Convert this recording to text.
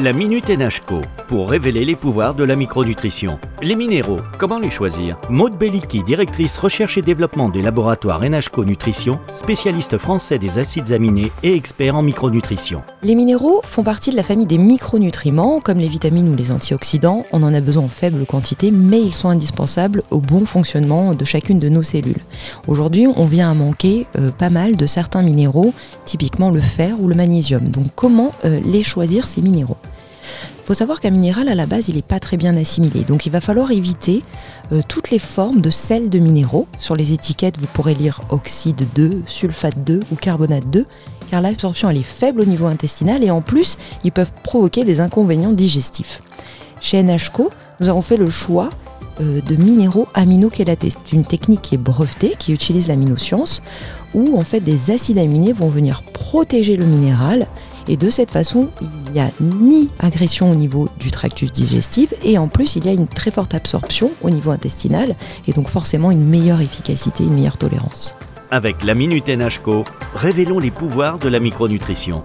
La Minute NHCO pour révéler les pouvoirs de la micronutrition. Les minéraux, comment les choisir? Maude Bellicki, directrice recherche et développement des laboratoires NHCO Nutrition, spécialiste français des acides aminés et expert en micronutrition. Les minéraux font partie de la famille des micronutriments, comme les vitamines ou les antioxydants. On en a besoin en faible quantité, mais ils sont indispensables au bon fonctionnement de chacune de nos cellules. Aujourd'hui, on vient à manquer euh, pas mal de certains minéraux, typiquement le fer ou le magnésium. Donc comment euh, les choisir ces minéraux? Faut savoir qu'un minéral, à la base, il n'est pas très bien assimilé. Donc il va falloir éviter euh, toutes les formes de sel de minéraux. Sur les étiquettes, vous pourrez lire oxyde 2, sulfate 2 ou carbonate 2, car l'absorption est faible au niveau intestinal et en plus, ils peuvent provoquer des inconvénients digestifs. Chez NHCO, nous avons fait le choix euh, de minéraux aminochélatés. C'est une technique qui est brevetée, qui utilise l'aminoscience, où en fait des acides aminés vont venir protéger le minéral et de cette façon, il n'y a ni agression au niveau du tractus digestif et en plus, il y a une très forte absorption au niveau intestinal et donc forcément une meilleure efficacité, une meilleure tolérance. Avec la Minute NHCO, révélons les pouvoirs de la micronutrition.